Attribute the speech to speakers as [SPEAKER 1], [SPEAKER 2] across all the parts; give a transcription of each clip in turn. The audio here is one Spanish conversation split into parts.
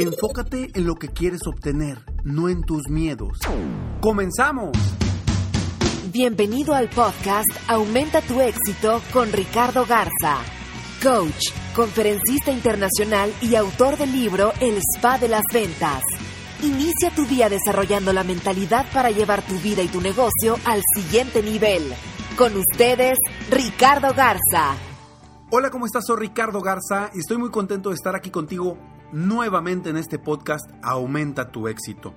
[SPEAKER 1] Enfócate en lo que quieres obtener, no en tus miedos. ¡Comenzamos!
[SPEAKER 2] Bienvenido al podcast Aumenta tu éxito con Ricardo Garza, coach, conferencista internacional y autor del libro El Spa de las Ventas. Inicia tu día desarrollando la mentalidad para llevar tu vida y tu negocio al siguiente nivel. Con ustedes, Ricardo Garza.
[SPEAKER 1] Hola, ¿cómo estás? Soy Ricardo Garza y estoy muy contento de estar aquí contigo nuevamente en este podcast Aumenta tu éxito.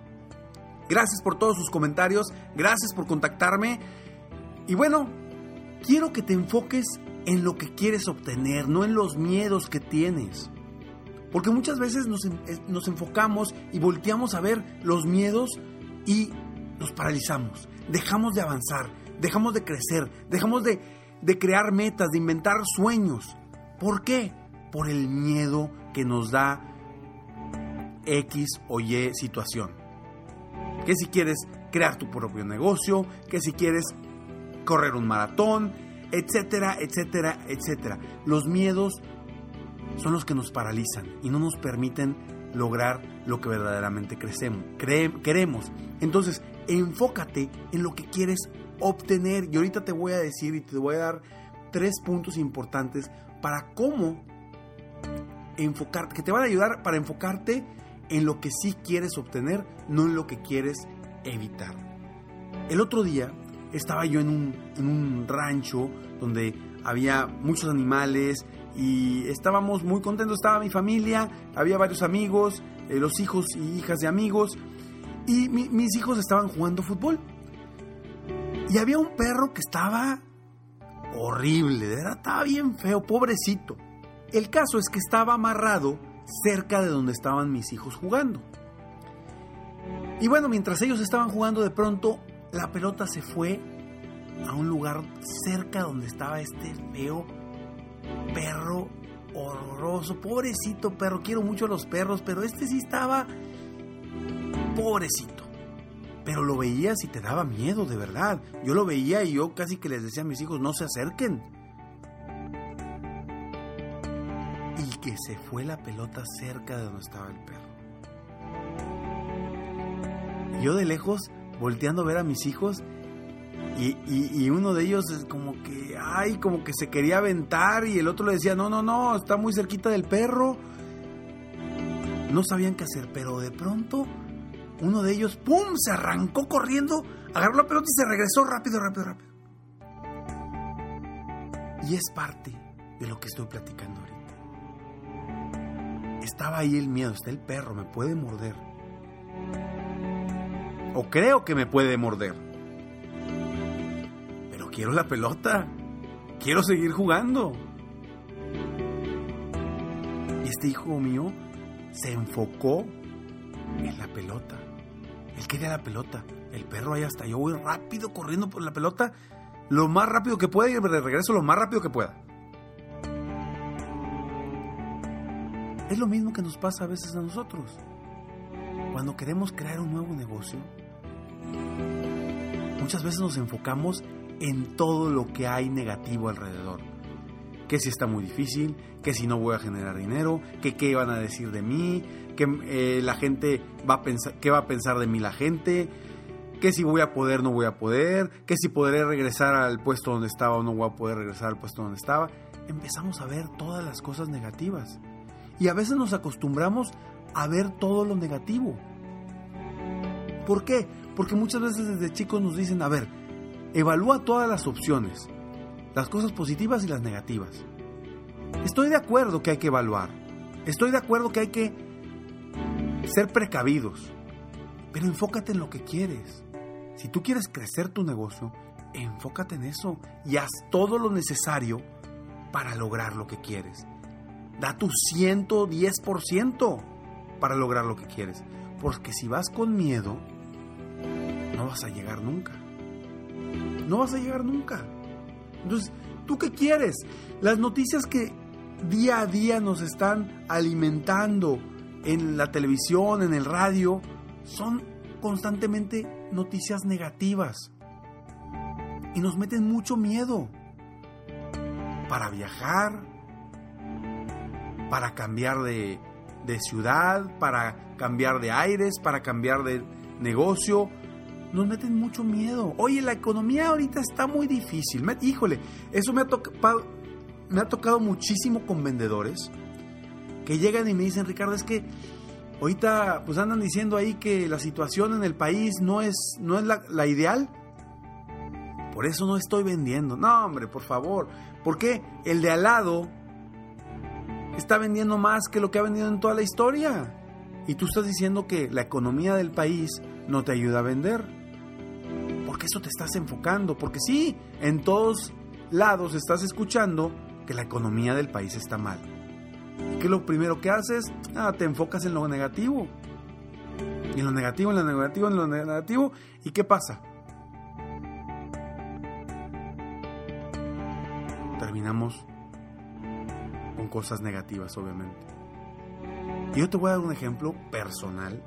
[SPEAKER 1] Gracias por todos sus comentarios, gracias por contactarme y bueno, quiero que te enfoques en lo que quieres obtener, no en los miedos que tienes. Porque muchas veces nos, nos enfocamos y volteamos a ver los miedos y nos paralizamos, dejamos de avanzar, dejamos de crecer, dejamos de, de crear metas, de inventar sueños. ¿Por qué? Por el miedo que nos da X o Y situación. Que si quieres crear tu propio negocio, que si quieres correr un maratón, etcétera, etcétera, etcétera. Los miedos son los que nos paralizan y no nos permiten lograr lo que verdaderamente crecemos, queremos. Entonces, enfócate en lo que quieres obtener. Y ahorita te voy a decir y te voy a dar tres puntos importantes para cómo enfocarte, que te van a ayudar para enfocarte en lo que sí quieres obtener, no en lo que quieres evitar. El otro día estaba yo en un, rancho donde había muchos animales y estábamos muy contentos, estaba mi familia, había varios amigos, eh, los hijos y hijas de amigos y mis hijos estaban jugando fútbol. Y había un perro que estaba horrible, de verdad, estaba bien feo, pobrecito. El caso es que estaba amarrado cerca de donde estaban mis hijos jugando. Y bueno, mientras ellos estaban jugando, de pronto la pelota se fue a un lugar cerca donde estaba este feo perro horroroso. Pobrecito perro, quiero mucho a los perros, pero este sí estaba pobrecito. Pero lo veías y te daba miedo, de verdad. Yo lo veía y yo casi que les decía a mis hijos, no se acerquen se fue la pelota cerca de donde estaba el perro. Yo de lejos, volteando a ver a mis hijos, y, uno de ellos es como que, ay, como que se quería aventar, y el otro le decía, no, no, no, está muy cerquita del perro. No sabían qué hacer, pero de pronto uno de ellos, ¡pum!, se arrancó corriendo, agarró la pelota y se regresó rápido, rápido, rápido. Y es parte de lo que estoy platicando ahorita. Estaba ahí el miedo, está el perro, me puede morder. O creo que me puede morder. Pero quiero la pelota. Quiero seguir jugando. Y este hijo mío se enfocó en la pelota. Él quería la pelota. El perro ahí hasta yo voy rápido corriendo por la pelota. Lo más rápido que pueda y de regreso lo más rápido que pueda. Es lo mismo que nos pasa a veces a nosotros. Cuando queremos crear un nuevo negocio, muchas veces nos enfocamos en todo lo que hay negativo alrededor. Que si está muy difícil, que si no voy a generar dinero, que qué van a decir de mí, que eh, la gente va a pensar, qué va a pensar de mí la gente, que si voy a poder no voy a poder, que si podré regresar al puesto donde estaba o no voy a poder regresar al puesto donde estaba. empezamos a ver todas las cosas negativas. Y a veces nos acostumbramos a ver todo lo negativo. ¿Por qué? Porque muchas veces desde chicos nos dicen, a ver, evalúa todas las opciones, las cosas positivas y las negativas. Estoy de acuerdo que hay que evaluar. Estoy de acuerdo que hay que ser precavidos. Pero enfócate en lo que quieres. Si tú quieres crecer tu negocio, enfócate en eso y haz todo lo necesario para lograr lo que quieres. Da tu 110% para lograr lo que quieres. Porque si vas con miedo, no vas a llegar nunca. No vas a llegar nunca. Entonces, ¿tú qué quieres? Las noticias que día a día nos están alimentando en la televisión, en el radio, son constantemente noticias negativas. Y nos meten mucho miedo para viajar, para cambiar de, ciudad, para cambiar de aires, para cambiar de negocio. Nos meten mucho miedo. Oye, la economía ahorita está muy difícil. híjole, eso me ha, tocado, me ha tocado muchísimo con vendedores que llegan y me dicen, Ricardo, es que ahorita pues andan diciendo ahí que la situación en el país no es, no es la, la ideal. Por eso no estoy vendiendo. No, hombre, por favor. ¿Por qué? El de al lado está vendiendo más que lo que ha vendido en toda la historia. Y tú estás diciendo que la economía del país no te ayuda a vender. Porque eso te estás enfocando. Porque sí, en todos lados estás escuchando que la economía del país está mal. ¿Y qué es lo primero que haces? Ah, te enfocas en lo negativo. Y en lo negativo, en lo negativo, en lo negativo. ¿Y qué pasa? Terminamos cosas negativas, obviamente. Y yo te voy a dar un ejemplo personal.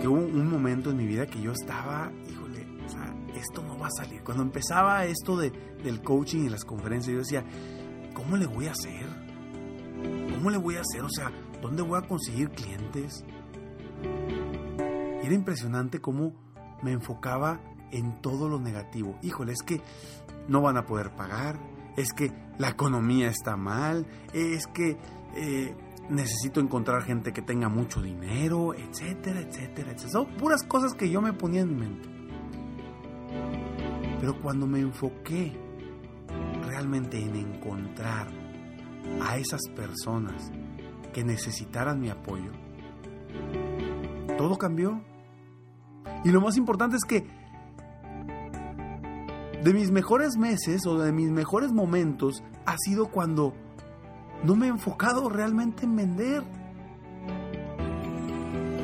[SPEAKER 1] Que hubo un momento en mi vida que yo estaba, híjole, o sea, esto no va a salir. Cuando empezaba esto de, del coaching y las conferencias, yo decía, ¿cómo le voy a hacer? ¿Cómo le voy a hacer? O sea, ¿dónde voy a conseguir clientes? era impresionante cómo me enfocaba en todo lo negativo. Híjole, es que no van a poder pagar, es que la economía está mal, es que eh, necesito encontrar gente que tenga mucho dinero, etcétera, etcétera, etcétera. Son puras cosas que yo me ponía en mi mente. Pero cuando me enfoqué realmente en encontrar a esas personas que necesitaran mi apoyo, todo cambió. Y lo más importante es que de mis mejores meses o de mis mejores momentos ha sido cuando no me he enfocado realmente en vender.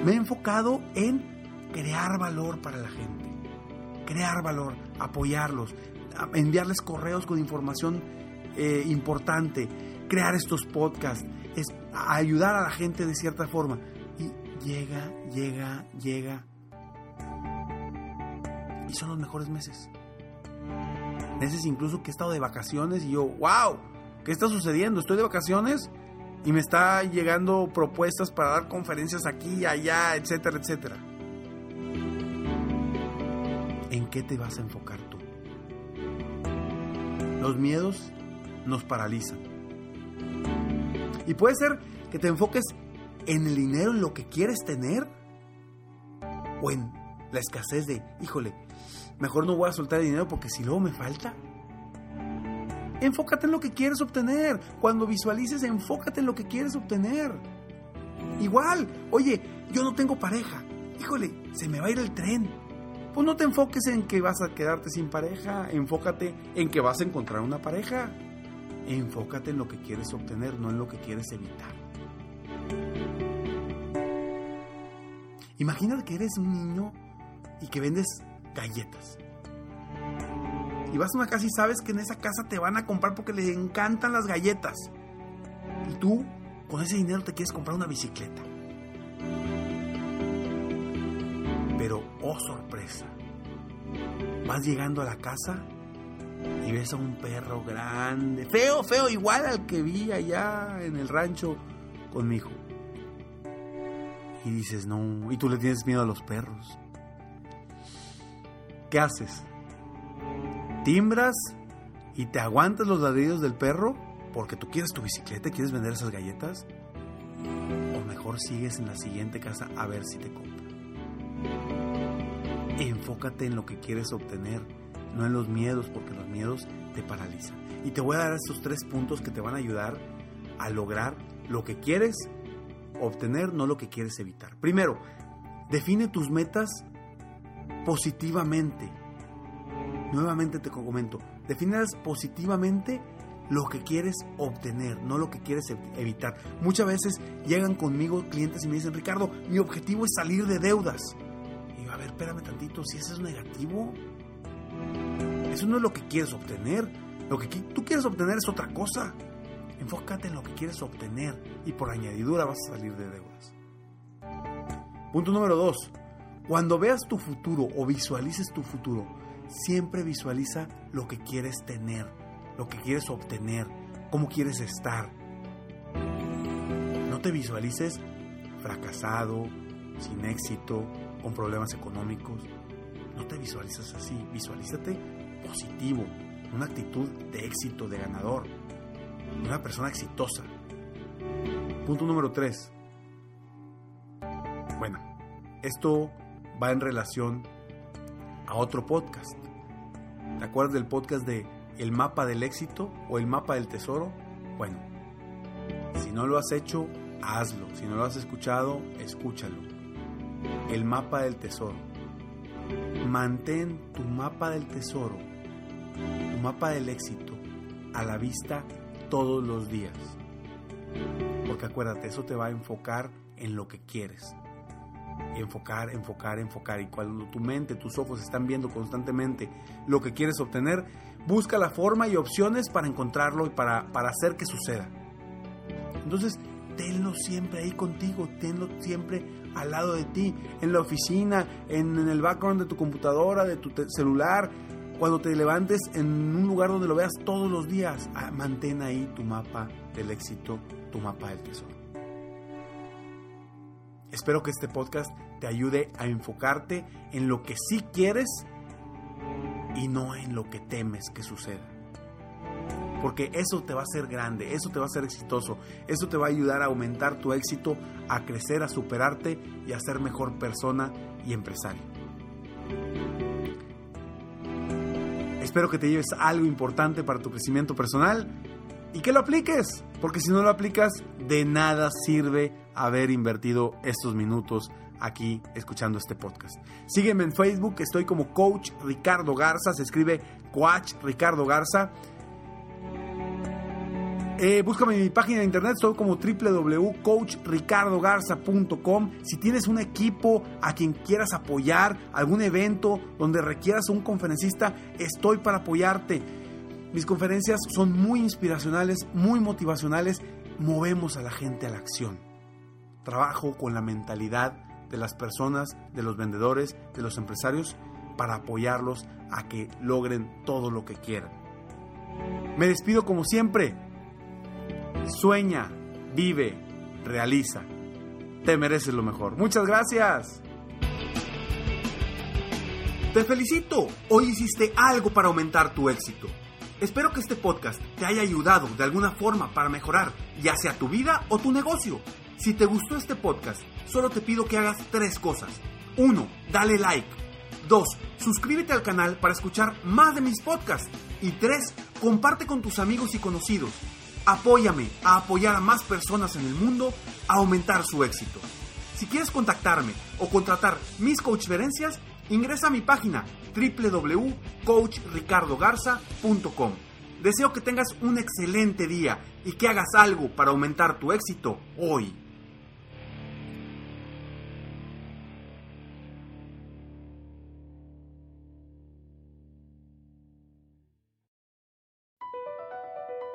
[SPEAKER 1] Me he enfocado en crear valor para la gente. Crear valor, apoyarlos, enviarles correos con información eh, importante, crear estos podcasts, es ayudar a la gente de cierta forma. Y llega, llega, llega. Y son los mejores meses. Meses incluso que he estado de vacaciones y yo, wow, ¿qué está sucediendo? Estoy de vacaciones y me está llegando propuestas para dar conferencias aquí allá, etcétera, etcétera. ¿En qué te vas a enfocar tú? Los miedos nos paralizan. Y puede ser que te enfoques en el dinero, en lo que quieres tener, o en la escasez de, híjole, mejor no voy a soltar el dinero porque si luego me falta. Enfócate en lo que quieres obtener. Cuando visualices, enfócate en lo que quieres obtener. Igual, oye, yo no tengo pareja. Híjole, se me va a ir el tren. Pues no te enfoques en que vas a quedarte sin pareja. Enfócate en que vas a encontrar una pareja. Enfócate en lo que quieres obtener, no en lo que quieres evitar. Imagina que eres un niño y que vendes galletas. Y vas a una casa y sabes que en esa casa te van a comprar porque les encantan las galletas. Y tú con ese dinero te quieres comprar una bicicleta. Pero, oh sorpresa, vas llegando a la casa y ves a un perro grande, feo, feo, igual al que vi allá en el rancho con mi hijo. Y dices, no, y tú le tienes miedo a los perros. ¿Qué haces? Timbras, y te aguantas los ladridos del perro porque tú quieres tu bicicleta y quieres vender esas galletas, o mejor sigues en la siguiente casa a ver si te compra. Enfócate en lo que quieres obtener, no en los miedos, porque los miedos te paralizan. Y te voy a dar estos tres puntos que te van a ayudar a lograr lo que quieres obtener, no lo que quieres evitar. Primero, define tus metas positivamente. Nuevamente te comento, definas positivamente lo que quieres obtener, no lo que quieres evitar. Muchas veces llegan conmigo clientes y me dicen, Ricardo, mi objetivo es salir de deudas. Y yo, a ver, espérame tantito, si ese es negativo, eso no es lo que quieres obtener. Lo que tú quieres obtener es otra cosa. Enfócate en lo que quieres obtener y por añadidura vas a salir de deudas. Punto número dos. Cuando veas tu futuro o visualices tu futuro, siempre visualiza lo que quieres tener, lo que quieres obtener, cómo quieres estar. No te visualices fracasado, sin éxito, con problemas económicos. No te visualices así, visualízate positivo, una actitud de éxito, de ganador una persona exitosa. Punto número 3. Bueno, esto va en relación a otro podcast. ¿Te acuerdas del podcast de El mapa del éxito o el mapa del tesoro? Bueno, si no lo has hecho, hazlo. Si no lo has escuchado, escúchalo. El mapa del tesoro. Mantén tu mapa del tesoro, tu mapa del éxito, a la vista todos los días. Porque acuérdate, eso te va a enfocar en lo que quieres. Enfocar, enfocar, enfocar. Y cuando tu mente, tus ojos están viendo constantemente lo que quieres obtener, busca la forma y opciones para encontrarlo y para, para hacer que suceda. Entonces, tenlo siempre ahí contigo, tenlo siempre al lado de ti, en la oficina, en, en el background de tu computadora, de tu celular, cuando te levantes en un lugar donde lo veas todos los días, ah, mantén ahí tu mapa del éxito, tu mapa del tesoro. Espero que este podcast te ayude a enfocarte en lo que sí quieres y no en lo que temes que suceda. Porque eso te va a hacer grande, eso te va a hacer exitoso, eso te va a ayudar a aumentar tu éxito, a crecer, a superarte y a ser mejor persona y empresario. Espero que te lleves algo importante para tu crecimiento personal y que lo apliques, porque si no lo aplicas, de nada sirve haber invertido estos minutos aquí escuchando este podcast. Sígueme en Facebook, estoy como Coach Ricardo Garza, se escribe Coach Ricardo Garza. Eh, búscame en mi página de internet, soy como www.coachricardogarza.com. Si tienes un equipo a quien quieras apoyar, algún evento donde requieras un conferencista, estoy para apoyarte. Mis conferencias son muy inspiracionales, muy motivacionales, movemos a la gente a la acción. Trabajo con la mentalidad de las personas, de los vendedores, de los empresarios, para apoyarlos a que logren todo lo que quieran. Me despido como siempre Sueña, vive, realiza. Te mereces lo mejor. Muchas gracias. Te felicito. Hoy hiciste algo para aumentar tu éxito. Espero que este podcast te haya ayudado de alguna forma para mejorar ya sea tu vida o tu negocio. Si te gustó este podcast, solo te pido que hagas tres cosas. 1. Dale like. 2. Suscríbete al canal para escuchar más de mis podcasts. Y 3. Comparte con tus amigos y conocidos. Apóyame a apoyar a más personas en el mundo a aumentar su éxito. Si quieres contactarme o contratar mis coachferencias, ingresa a mi página www.coachricardogarza.com. Deseo que tengas un excelente día y que hagas algo para aumentar tu éxito hoy.